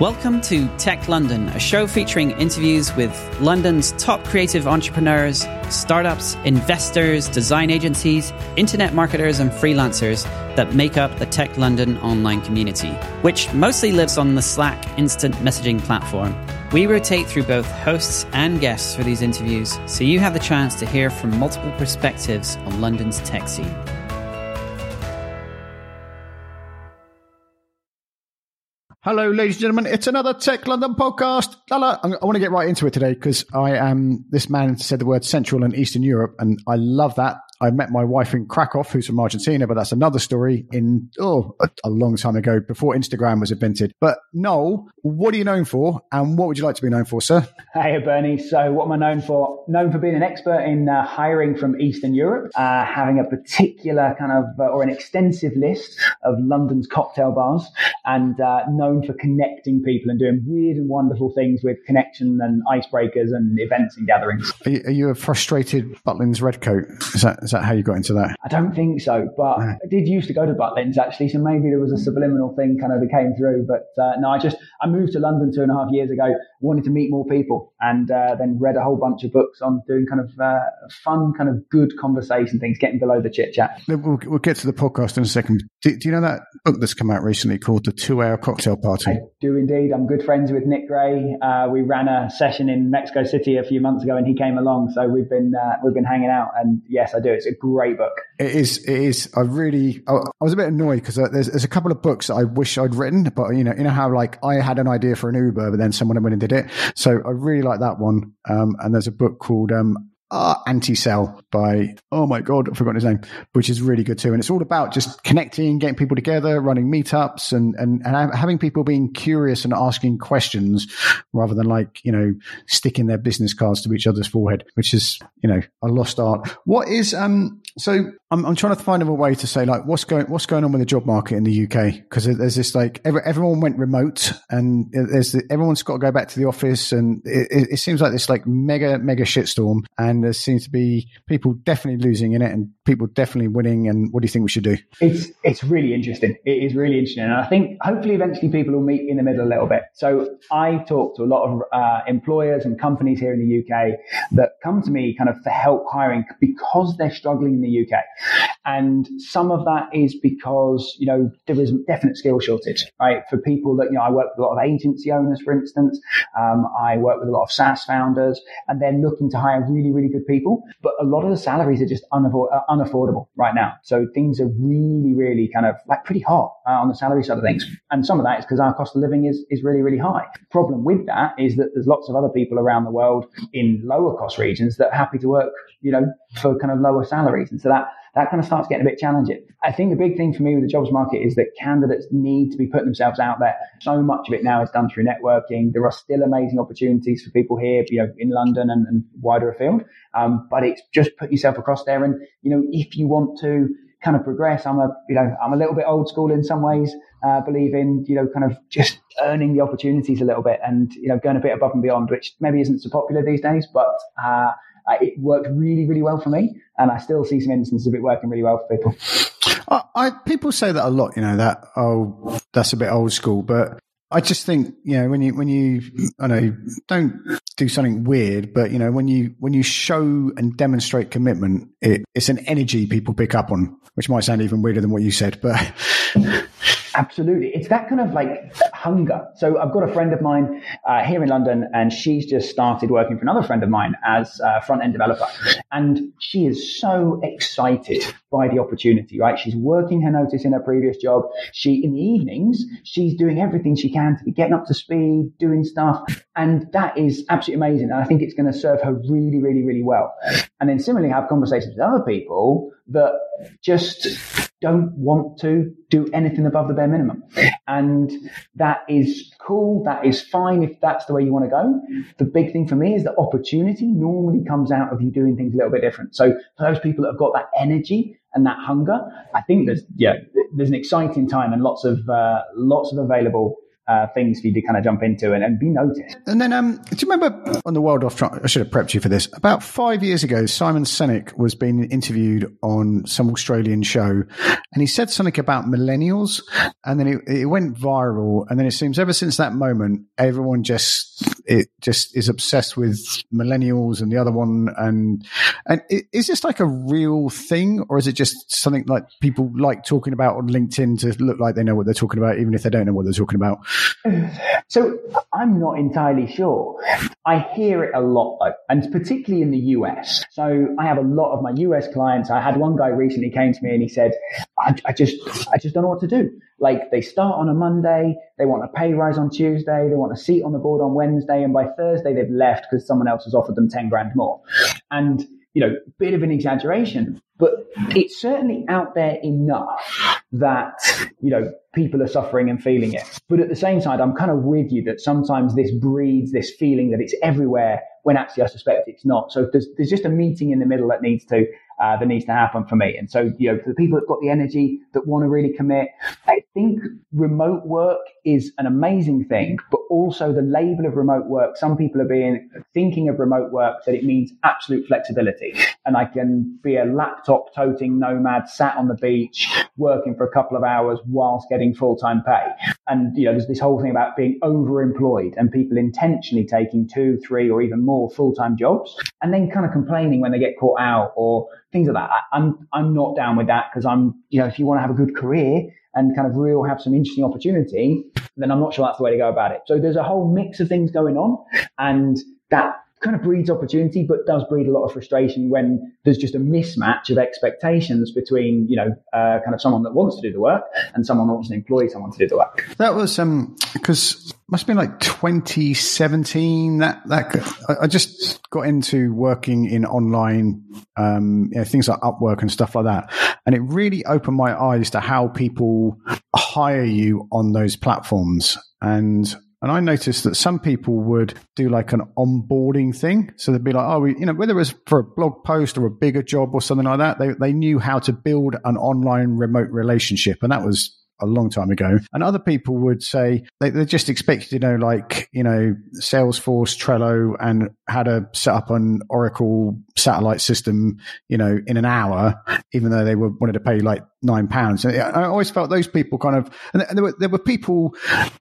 Welcome to Tech London, a show featuring interviews with London's top creative entrepreneurs, startups, investors, design agencies, internet marketers, and freelancers that make up the Tech London online community, which mostly lives on the Slack instant messaging platform. We rotate through both hosts and guests for these interviews, so you have the chance to hear from multiple perspectives on London's tech scene. Hello, ladies and gentlemen. It's another Tech London podcast. Lala, I want to get right into it today because I am this man said the word Central and Eastern Europe, and I love that. I met my wife in Krakow, who's from Argentina, but that's another story in, oh, a, a, long time ago before Instagram was invented. But Noel, what are you known for and what would you like to be known for, sir? Hey, Bernie. So what am I known for? Known for being an expert in uh, hiring from Eastern Europe, uh, having a particular kind of, uh, or an extensive list of London's cocktail bars and uh, known for connecting people and doing weird and wonderful things with connection and icebreakers and events and gatherings. Are you, are you a frustrated Butlins redcoat? Is that, is that how you got into that? I don't think so, but I did used to go to Butlins actually, so maybe there was a subliminal thing kind of that came through. But uh, no, I just I moved to London two and a half years ago, wanted to meet more people, and uh, then read a whole bunch of books on doing kind of uh, fun, kind of good conversation things, getting below the chit chat. We'll, we'll, get to the podcast in a second. Do, do, you know that book that's come out recently called The Two Hour Cocktail Party? I do indeed. I'm good friends with Nick Gray. Uh, we ran a session in Mexico City a few months ago, and he came along, so we've been uh, we've been hanging out. And yes, I do. It's a great book. It is. It is. I really. I, I was a bit annoyed because uh, there's, there's a couple of books I wish I'd written, but you know, you know how like I had an idea for an Uber, but then someone went and did it. So I really like that one. Um, and there's a book called um, uh, Anti-Cell by, oh my God, I've forgotten his name, which is really good too. And it's all about just connecting, getting people together, running meetups and, and, and having people being curious and asking questions rather than like, you know, sticking their business cards to each other's forehead, which is, you know, a lost art. What is, um, so I'm, I'm trying to find a way to say like, what's going, what's going on with the job market in the UK? Cause there's this like, every, everyone went remote and there's, the, everyone's got to go back to the office and it, it seems like this like mega, mega shitstorm. And there seems to be people definitely losing in it and people definitely winning. And what do you think we should do? It's it's really interesting. It is really interesting, and I think hopefully eventually people will meet in the middle a little bit. So I talk to a lot of uh, employers and companies here in the UK that come to me kind of for help hiring because they're struggling in the UK, and some of that is because you know there is definite skill shortage, right? For people that you know, I work with a lot of agency owners, for instance. Um, I work with a lot of SaaS founders, and they're looking to hire really, really good people. But a lot of the salaries are just uh, unaffordable right now. So things are really, really kind of like pretty hot uh, on the salary side of things. And some of that is because our cost of living is, is really, really high. Problem with that is that there's lots of other people around the world in lower cost regions that are happy to work, you know, for kind of lower salaries. And so that that kind of starts getting a bit challenging. I think the big thing for me with the jobs market is that candidates need to be putting themselves out there. So much of it now is done through networking. There are still amazing opportunities for people here, you know, in London and, and wider afield. Um, but it's just put yourself across there. And, you know, if you want to kind of progress, I'm a, you know, I'm a little bit old school in some ways, uh, believe in, you know, kind of just earning the opportunities a little bit and, you know, going a bit above and beyond, which maybe isn't so popular these days, but, uh, uh, it worked really, really well for me, and I still see some instances of it working really well for people. I, I, people say that a lot, you know, that oh, that's a bit old school, but I just think you know when you when you I know don't do something weird, but you know when you when you show and demonstrate commitment, it, it's an energy people pick up on, which might sound even weirder than what you said, but. Absolutely. It's that kind of like hunger. So I've got a friend of mine uh, here in London and she's just started working for another friend of mine as a front end developer. And she is so excited by the opportunity, right? She's working her notice in her previous job. She, in the evenings, she's doing everything she can to be getting up to speed, doing stuff. And that is absolutely amazing. And I think it's going to serve her really, really, really well. And then similarly have conversations with other people that just don't want to do anything above the bare minimum. And that is cool. That is fine if that's the way you want to go. The big thing for me is that opportunity normally comes out of you doing things a little bit different. So for those people that have got that energy and that hunger, I think there's, yeah, there's an exciting time and lots of, uh, lots of available uh, things for you to kind of jump into and, and be noticed. And then, um, do you remember on the World Off? Track? I should have prepped you for this. About five years ago, Simon Sinek was being interviewed on some Australian show, and he said something about millennials, and then it, it went viral. And then it seems ever since that moment, everyone just it just is obsessed with millennials and the other one. And and is this like a real thing, or is it just something like people like talking about on LinkedIn to look like they know what they're talking about, even if they don't know what they're talking about? So I'm not entirely sure. I hear it a lot, though, and particularly in the US. So I have a lot of my US clients. I had one guy recently came to me and he said, I, I just, I just don't know what to do. Like they start on a Monday, they want a pay rise on Tuesday, they want a seat on the board on Wednesday, and by Thursday they've left because someone else has offered them 10 grand more. And you know, bit of an exaggeration, but it's certainly out there enough that, you know, people are suffering and feeling it. But at the same time, I'm kind of with you that sometimes this breeds this feeling that it's everywhere when actually I suspect it's not. So there's, there's just a meeting in the middle that needs to uh, that needs to happen for me. And so, you know, for the people that've got the energy that want to really commit, I think remote work is an amazing thing, but also the label of remote work. Some people are being thinking of remote work that it means absolute flexibility, and I can be a laptop toting nomad sat on the beach working for a couple of hours whilst getting full time pay. And you know, there's this whole thing about being overemployed and people intentionally taking two, three, or even more full time jobs, and then kind of complaining when they get caught out or things like that. I'm I'm not down with that because I'm you know if you want to have a good career and kind of real have some interesting opportunity, then I'm not sure that's the way to go about it. So there's a whole mix of things going on, and that kind of breeds opportunity, but does breed a lot of frustration when there's just a mismatch of expectations between, you know, uh, kind of someone that wants to do the work and someone that wants to employ someone to do the work. That was um because must have been like 2017. That that I just got into working in online, um, you know, things like Upwork and stuff like that, and it really opened my eyes to how people hire you on those platforms and and I noticed that some people would do like an onboarding thing. So they'd be like, oh, you know, whether it was for a blog post or a bigger job or something like that, they, they knew how to build an online remote relationship. And that was a long time ago. And other people would say they, they just expected to know, like, you know, Salesforce, Trello, and how to set up an Oracle satellite system, you know, in an hour, even though they were wanted to pay like nine pounds. And I always felt those people kind of, and there were, there were people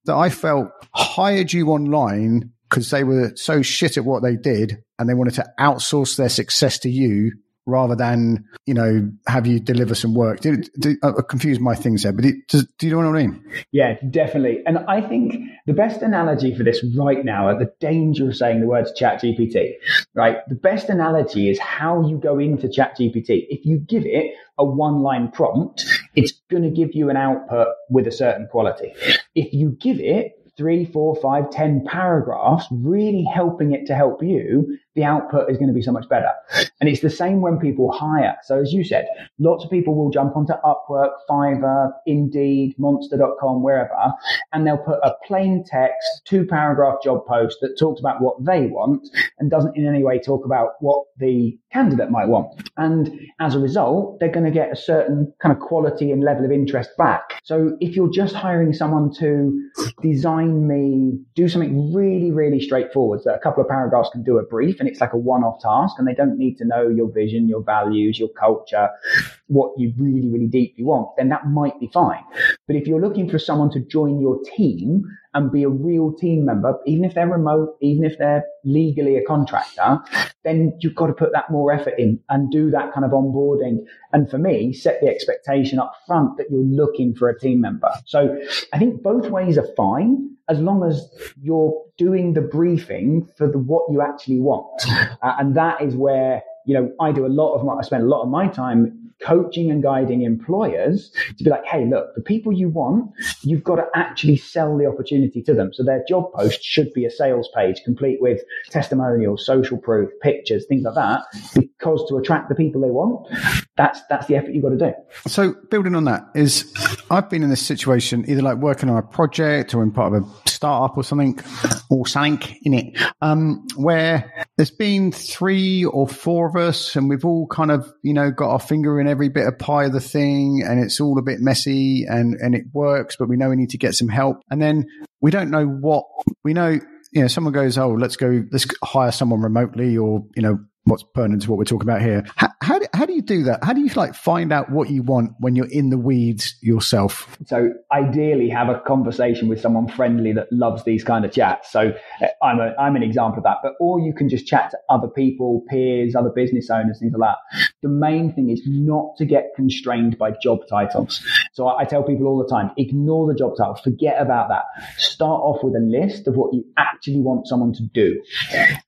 that I felt hired you online because they were so shit at what they did and they wanted to outsource their success to you rather than you know have you deliver some work. Do, do, I confuse my things there, but it, do, do you know what I mean? Yeah, definitely. And I think the best analogy for this right now, at the danger of saying the words Chat GPT, right? The best analogy is how you go into Chat GPT. If you give it a one-line prompt, it's going to give you an output with a certain quality. If you give it three, four, five, ten paragraphs, really helping it to help you, the output is going to be so much better. And it's the same when people hire. So as you said, lots of people will jump onto Upwork, Fiverr, Indeed, Monster.com, wherever, and they'll put a plain text, two paragraph job post that talks about what they want and doesn't in any way talk about what the candidate might want. And as a result, they're going to get a certain kind of quality and level of interest back. So if you're just hiring someone to design me, do something really, really straightforward that a couple of paragraphs can do a brief, and it's like a one-off task and they don't need to know your vision, your values, your culture, what you really, really deeply want, then that might be fine. But if you're looking for someone to join your team and be a real team member, even if they're remote, even if they're legally a contractor, then you've got to put that more effort in and do that kind of onboarding. And for me, set the expectation up front that you're looking for a team member. So I think both ways are fine as long as you're doing the briefing for the what you actually want. Uh, and that is where you know, I do a lot of my, I spend a lot of my time coaching and guiding employers to be like, hey, look, the people you want, you've got to actually sell the opportunity to them. So their job post should be a sales page complete with testimonials, social proof, pictures, things like that, because to attract the people they want, that's that's the effort you've got to do. So building on that is I've been in this situation either like working on a project or in part of a startup or something or something in it, um, where there's been three or four of us and we've all kind of, you know, got our finger in every bit of pie of the thing and it's all a bit messy and, and it works, but we know we need to get some help. And then we don't know what we know. You know, someone goes, "Oh, let's go, let's hire someone remotely," or you know, what's pertinent to what we're talking about here. How, how, how do you do that? How do you like find out what you want when you're in the weeds yourself? So ideally have a conversation with someone friendly that loves these kind of chats. So uh, I'm a, I'm an example of that, but or you can just chat to other people, peers, other business owners, things like that. The main thing is not to get constrained by job titles. So I, I tell people all the time, ignore the job title, forget about that. Start off with a list of what you actually want someone to do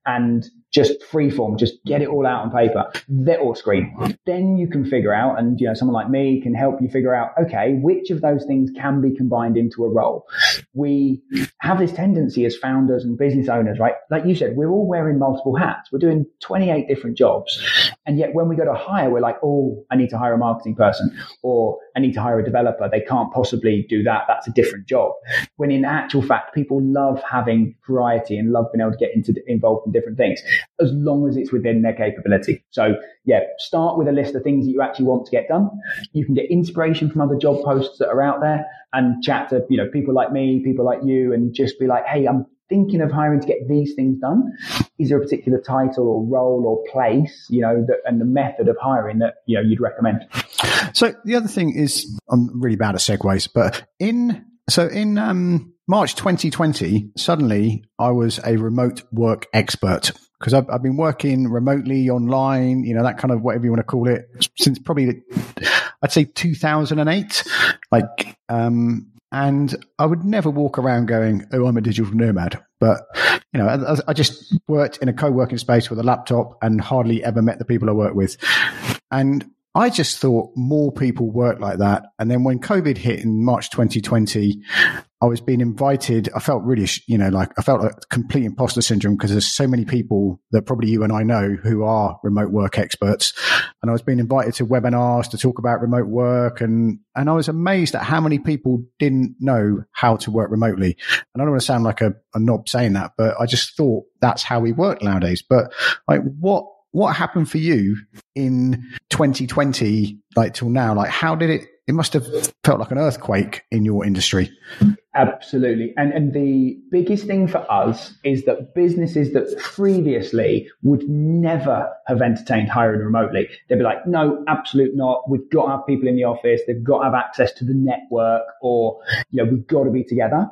and just freeform, just get it all out on paper, that or screen. Then you can figure out, and you know, someone like me can help you figure out, okay, which of those things can be combined into a role. We have this tendency as founders and business owners, right? Like you said, we're all wearing multiple hats. We're doing 28 different jobs. And yet when we go to hire, we're like, oh, I need to hire a marketing person or I need to hire a developer. They can't possibly do that. That's a different job. When in actual fact, people love having variety and love being able to get into, involved in different things as long as it's within their capability. So yeah, start with a list of things that you actually want to get done. You can get inspiration from other job posts that are out there and chat to, you know, people like me, people like you, and just be like, Hey, I'm thinking of hiring to get these things done. Is there a particular title or role or place, you know, that, and the method of hiring that, you know, you'd recommend? So the other thing is, I'm really bad at segues, but in, so in, um, March 2020, suddenly I was a remote work expert because I've, I've, been working remotely online, you know, that kind of whatever you want to call it, since probably, I'd say 2008. Like, um, and I would never walk around going, "Oh, I'm a digital nomad." But you know, I, I just worked in a co-working space with a laptop and hardly ever met the people I work with. And I just thought more people work like that. And then when COVID hit in March 2020, I was being invited. I felt really, you know, like I felt like complete imposter syndrome because there's so many people that probably you and I know who are remote work experts. And I was being invited to webinars to talk about remote work. And, and I was amazed at how many people didn't know how to work remotely. And I don't want to sound like a, a knob saying that, but I just thought that's how we work nowadays. But like what, what happened for you in 2020, like till now? Like, how did it, it must have felt like an earthquake in your industry. Absolutely. And, and the biggest thing for us is that businesses that previously would never have entertained hiring remotely, they'd be like, no, absolutely not. We've got to have people in the office. They've got to have access to the network or, you know, we've got to be together.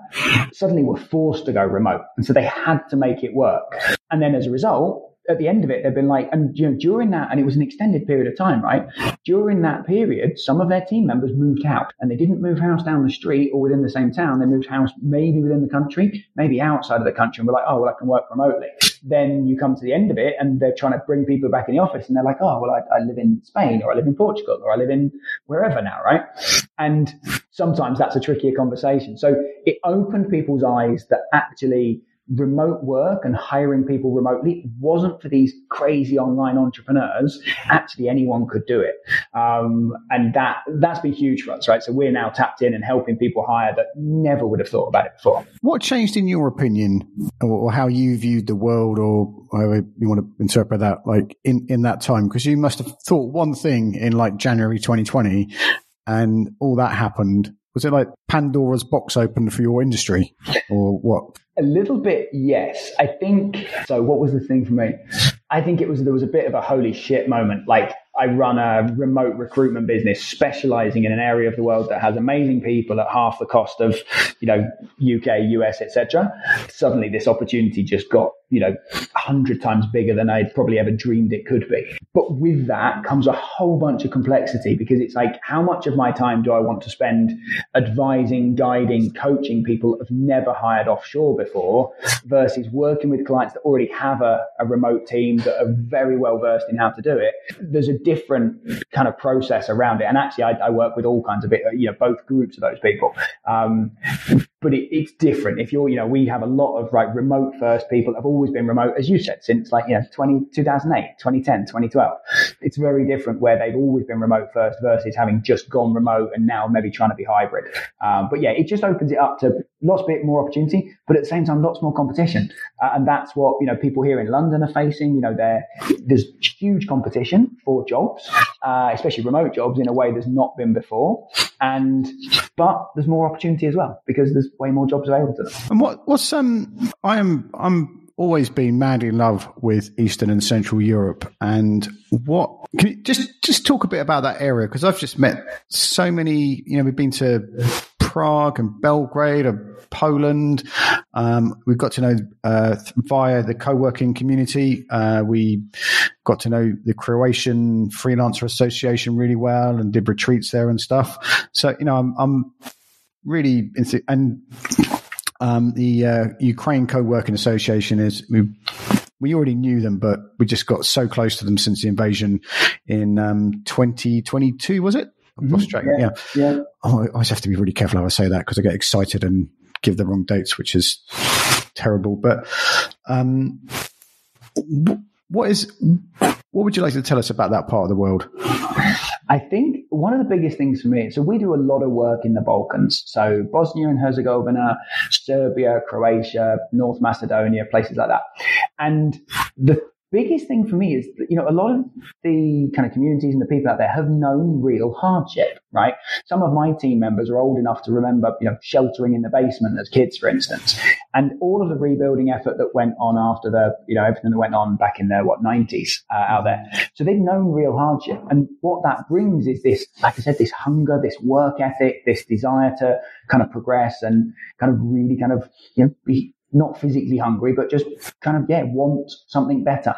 Suddenly we're forced to go remote. And so they had to make it work. And then as a result, at the end of it, they've been like, and you know, during that, and it was an extended period of time, right? During that period, some of their team members moved out and they didn't move house down the street or within the same town. They moved house maybe within the country, maybe outside of the country. And we're like, oh, well, I can work remotely. Then you come to the end of it and they're trying to bring people back in the office and they're like, oh, well, I, I live in Spain or I live in Portugal or I live in wherever now, right? And sometimes that's a trickier conversation. So it opened people's eyes that actually remote work and hiring people remotely wasn't for these crazy online entrepreneurs. Actually, anyone could do it, um, and that that's been huge for us, right? So we're now tapped in and helping people hire that never would have thought about it before. What changed in your opinion, or how you viewed the world, or however you want to interpret that, like in in that time? Because you must have thought one thing in like January 2020, and all that happened was it like Pandora's box opened for your industry or what? A little bit, yes. I think so. What was the thing for me? I think it was there was a bit of a holy shit moment. Like I run a remote recruitment business specializing in an area of the world that has amazing people at half the cost of, you know, UK, US, etc. Suddenly this opportunity just got, you know, a hundred times bigger than I'd probably ever dreamed it could be. But with that comes a whole bunch of complexity because it's like, how much of my time do I want to spend advising, guiding, coaching people have never hired offshore before versus working with clients that already have a, a remote team that are very well versed in how to do it? There's a different kind of process around it. And actually, I, I, work with all kinds of, you know, both groups of those people. Um, but it, it's different. If you're, you know, we have a lot of like remote first people have always been remote, as you said, since like, you know, 20, 2008, 2010, 2012. It's very different where they've always been remote first versus having just gone remote and now maybe trying to be hybrid. Um, but yeah, it just opens it up to lots bit more opportunity, but at the same time, lots more competition. Uh, and that's what, you know, people here in London are facing. You know, there's huge competition for jobs, uh, especially remote jobs in a way there's not been before. And, but there's more opportunity as well because there's way more jobs available to them. And what, what's, um, I am, I'm always been madly in love with Eastern and Central Europe. And what can you just just talk a bit about that area? Because I've just met so many. You know, we've been to Prague and Belgrade and Poland. Um, we've got to know uh, via the co-working community. Uh, we got to know the Croatian Freelancer Association really well and did retreats there and stuff. So you know, I'm, I'm really and um, the uh, Ukraine Co-working Association is we we already knew them, but we just got so close to them since the invasion in um, 2022. Was it? Mm-hmm. lost track. Yeah, yeah. Oh, I always have to be really careful how I say that because I get excited and give the wrong dates, which is terrible. But um, what is what would you like to tell us about that part of the world? I think one of the biggest things for me, so we do a lot of work in the Balkans. So Bosnia and Herzegovina, Serbia, Croatia, North Macedonia, places like that. And the biggest thing for me is that, you know, a lot of the kind of communities and the people out there have known real hardship, right? Some of my team members are old enough to remember, you know, sheltering in the basement as kids, for instance. And all of the rebuilding effort that went on after the, you know, everything that went on back in the, what, 90s uh, out there. So they've known real hardship. And what that brings is this, like I said, this hunger, this work ethic, this desire to kind of progress and kind of really kind of, you know, be not physically hungry, but just kind of, yeah, want something better.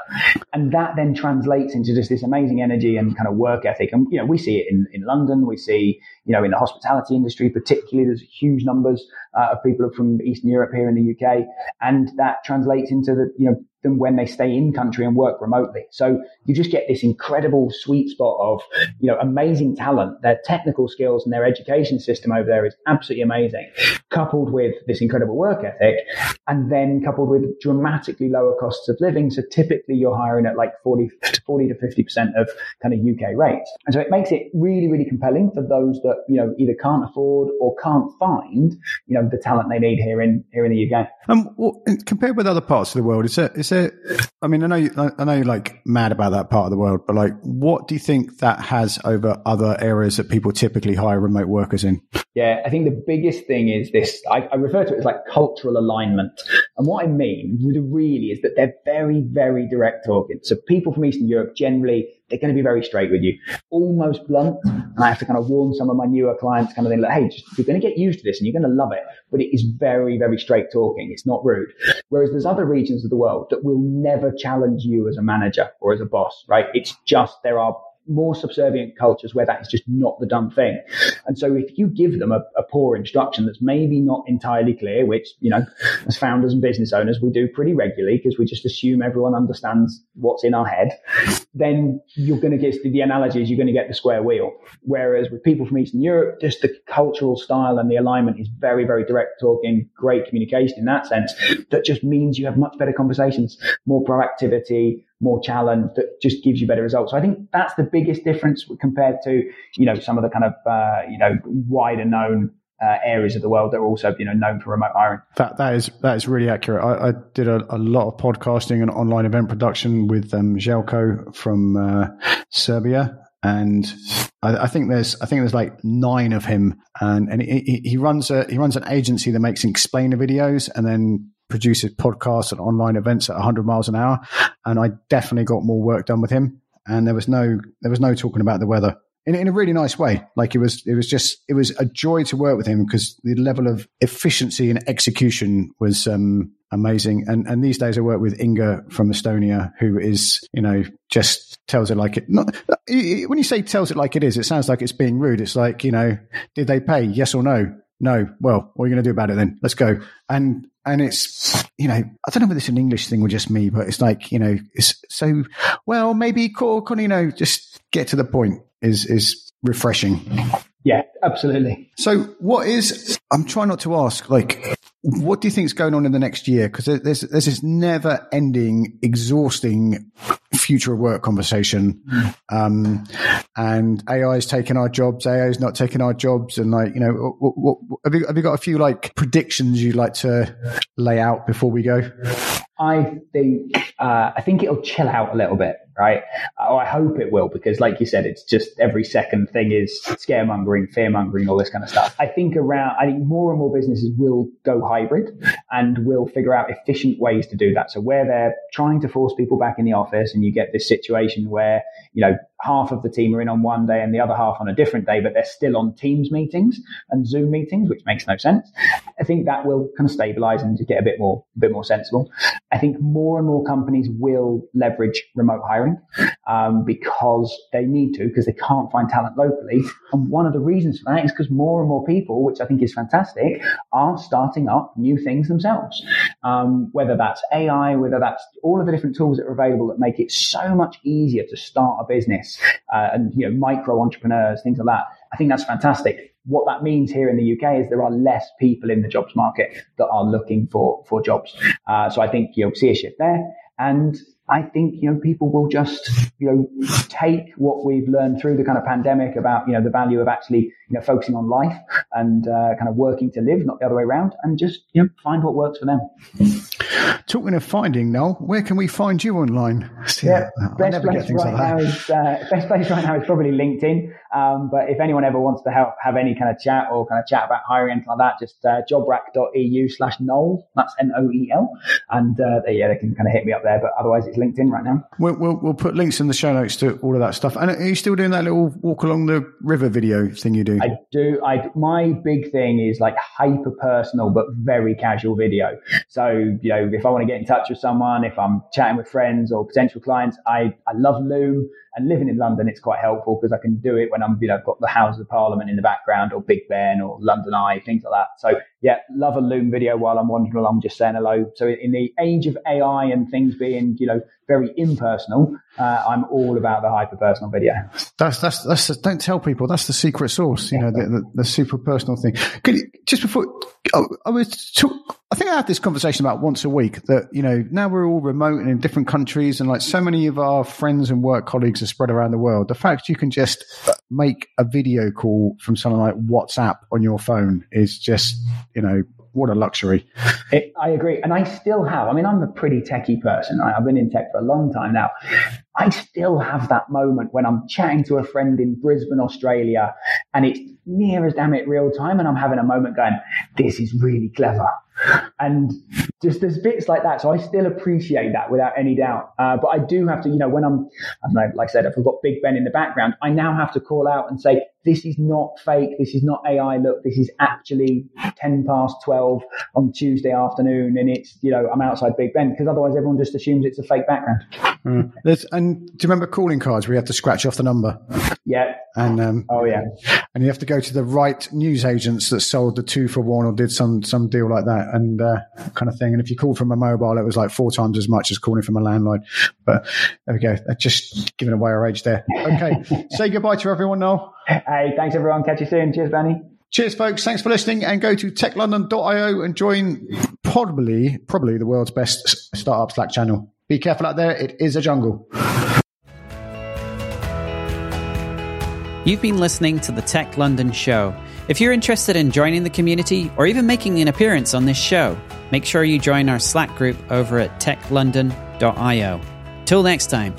And that then translates into just this amazing energy and kind of work ethic. And, you know, we see it in, in London. We see, you know, in the hospitality industry, particularly, there's huge numbers uh, of people from Eastern Europe here in the UK. And that translates into the, you know, than when they stay in country and work remotely. So you just get this incredible sweet spot of, you know, amazing talent. Their technical skills and their education system over there is absolutely amazing, coupled with this incredible work ethic, and then coupled with dramatically lower costs of living. So typically you're hiring at like 40 to 40 to 50% of kind of UK rates. And so it makes it really, really compelling for those that, you know, either can't afford or can't find, you know, the talent they need here in, here in the UK. Um, well, compared with other parts of the world, is is I mean, I know, you, I know you're like mad about that part of the world, but like, what do you think that has over other areas that people typically hire remote workers in? Yeah, I think the biggest thing is this. I, I refer to it as like cultural alignment, and what I mean really is that they're very, very direct talking. So people from Eastern Europe generally they're going to be very straight with you, almost blunt. And I have to kind of warn some of my newer clients, kind of thing like, hey, just, you're going to get used to this and you're going to love it. But it is very, very straight talking. It's not rude. Whereas there's other regions of the world that will never challenge you as a manager or as a boss, right? It's just there are more subservient cultures where that is just not the done thing. And so if you give them a, a, poor instruction that's maybe not entirely clear, which, you know, as founders and business owners, we do pretty regularly because we just assume everyone understands what's in our head, then you're going to get the analogy is you're going to get the square wheel. Whereas with people from Eastern Europe, just the cultural style and the alignment is very, very direct talking, great communication in that sense. That just means you have much better conversations, more proactivity, more challenge that just gives you better results. So I think that's the biggest difference compared to, you know, some of the kind of, uh, you know, wider known uh, areas of the world that are also you know known for remote hiring. That that is that is really accurate. I, I did a, a, lot of podcasting and online event production with um, Željko from uh, Serbia, and I, I, think there's I think there's like nine of him, and and he, he runs a he runs an agency that makes explainer videos, and then produces podcasts and online events at 100 miles an hour, and I definitely got more work done with him. And there was no there was no talking about the weather in, in a really nice way. Like it was it was just it was a joy to work with him because the level of efficiency and execution was um, amazing. And and these days I work with Inga from Estonia, who is you know just tells it like it. Not when you say tells it like it is, it sounds like it's being rude. It's like you know, did they pay? Yes or no? No. Well, what are you going to do about it then? Let's go. And and it's you know I don't know whether it's an English thing or just me, but it's like you know it's so well maybe call you know just get to the point is is refreshing. Yeah, absolutely. So, what is? I'm trying not to ask. Like, what do you think is going on in the next year? Because there's there's this never ending, exhausting future of work conversation, um, and AI is taking our jobs. AI is not taking our jobs, and like you know, what, what, have you have you got a few like predictions you'd like to lay out before we go? I think uh, I think it'll chill out a little bit, right? Oh, I hope it will because, like you said, it's just every second thing is scaremongering, fearmongering, all this kind of stuff. I think around, I think more and more businesses will go hybrid and will figure out efficient ways to do that. So where they're trying to force people back in the office, and you get this situation where you know half of the team are in on one day and the other half on a different day, but they're still on Teams meetings and Zoom meetings, which makes no sense. I think that will kind of stabilize and to get a bit more, a bit more sensible. I think more and more companies will leverage remote hiring um, because they need to, because they can't find talent locally. And one of the reasons for that is because more and more people, which I think is fantastic, are starting up new things themselves. Um, whether that's AI, whether that's all of the different tools that are available that make it so much easier to start a business uh, and you know micro entrepreneurs, things like that. I think that's fantastic. What that means here in the UK is there are less people in the jobs market that are looking for for jobs. Uh, so I think you'll see a shift there. And I think, you know, people will just, you know, take what we've learned through the kind of pandemic about, you know, the value of actually, you know, focusing on life and uh, kind of working to live, not the other way around, and just, you know, find what works for them. Talking of finding, Noel, where can we find you online? See, yeah, best place right like now is uh, best place right now is probably LinkedIn. Um, but if anyone ever wants to help, have any kind of chat or kind of chat about hiring anything like that, just uh, jobrack.eu slash Noel. That's N O E L, and uh, yeah, they can kind of hit me up there. But otherwise, it's LinkedIn right now. We'll, we'll, we'll put links in the show notes to all of that stuff. And are you still doing that little walk along the river video thing you do? I do. I my big thing is like hyper personal but very casual video. So you know, if I want to get in touch with someone, if I'm chatting with friends or potential clients, I I love Loom. And living in London, it's quite helpful because I can do it when I'm, you know, got the Houses of Parliament in the background or Big Ben or London Eye, things like that. So yeah, love a Loom video while I'm wandering along, just saying hello. So in the age of AI and things being, you know, very impersonal, uh, I'm all about the hyper personal video. That's that's that's don't tell people that's the secret sauce. You know, the, the, the super personal thing. Could you, just before oh, I was, talk, I think I had this conversation about once a week that you know now we're all remote and in different countries, and like so many of our friends and work colleagues are spread around the world. The fact you can just make a video call from something like WhatsApp on your phone is just you know what a luxury. It, I agree. And I still have, I mean, I'm a pretty techie person. I, I've been in tech for a long time now. I still have that moment when I'm chatting to a friend in Brisbane, Australia, and it's near as damn it real time. And I'm having a moment going, this is really clever. And just there's bits like that. So I still appreciate that without any doubt. Uh, but I do have to, you know, when I'm, I don't know, like I said, if I've got Big Ben in the background, I now have to call out and say, this is not fake. This is not AI. Look, this is actually 10 past 12 on Tuesday afternoon. And it's, you know, I'm outside Big Ben because otherwise everyone just assumes it's a fake background. Mm. and do you remember calling cards where you have to scratch off the number? Yeah. And, um, oh yeah. And you have to go to the right news agents that sold the two for one or did some, some deal like that and, uh, kind of thing. And if you called from a mobile, it was like four times as much as calling from a landline. But there we go. Just giving away our age there. Okay. Say goodbye to everyone now. Hey, thanks everyone. Catch you soon. Cheers, Benny. Cheers, folks. Thanks for listening and go to techlondon.io and join probably, probably the world's best startup Slack channel. Be careful out there. It is a jungle. You've been listening to the Tech London show. If you're interested in joining the community or even making an appearance on this show, make sure you join our Slack group over at techlondon.io. Till next time.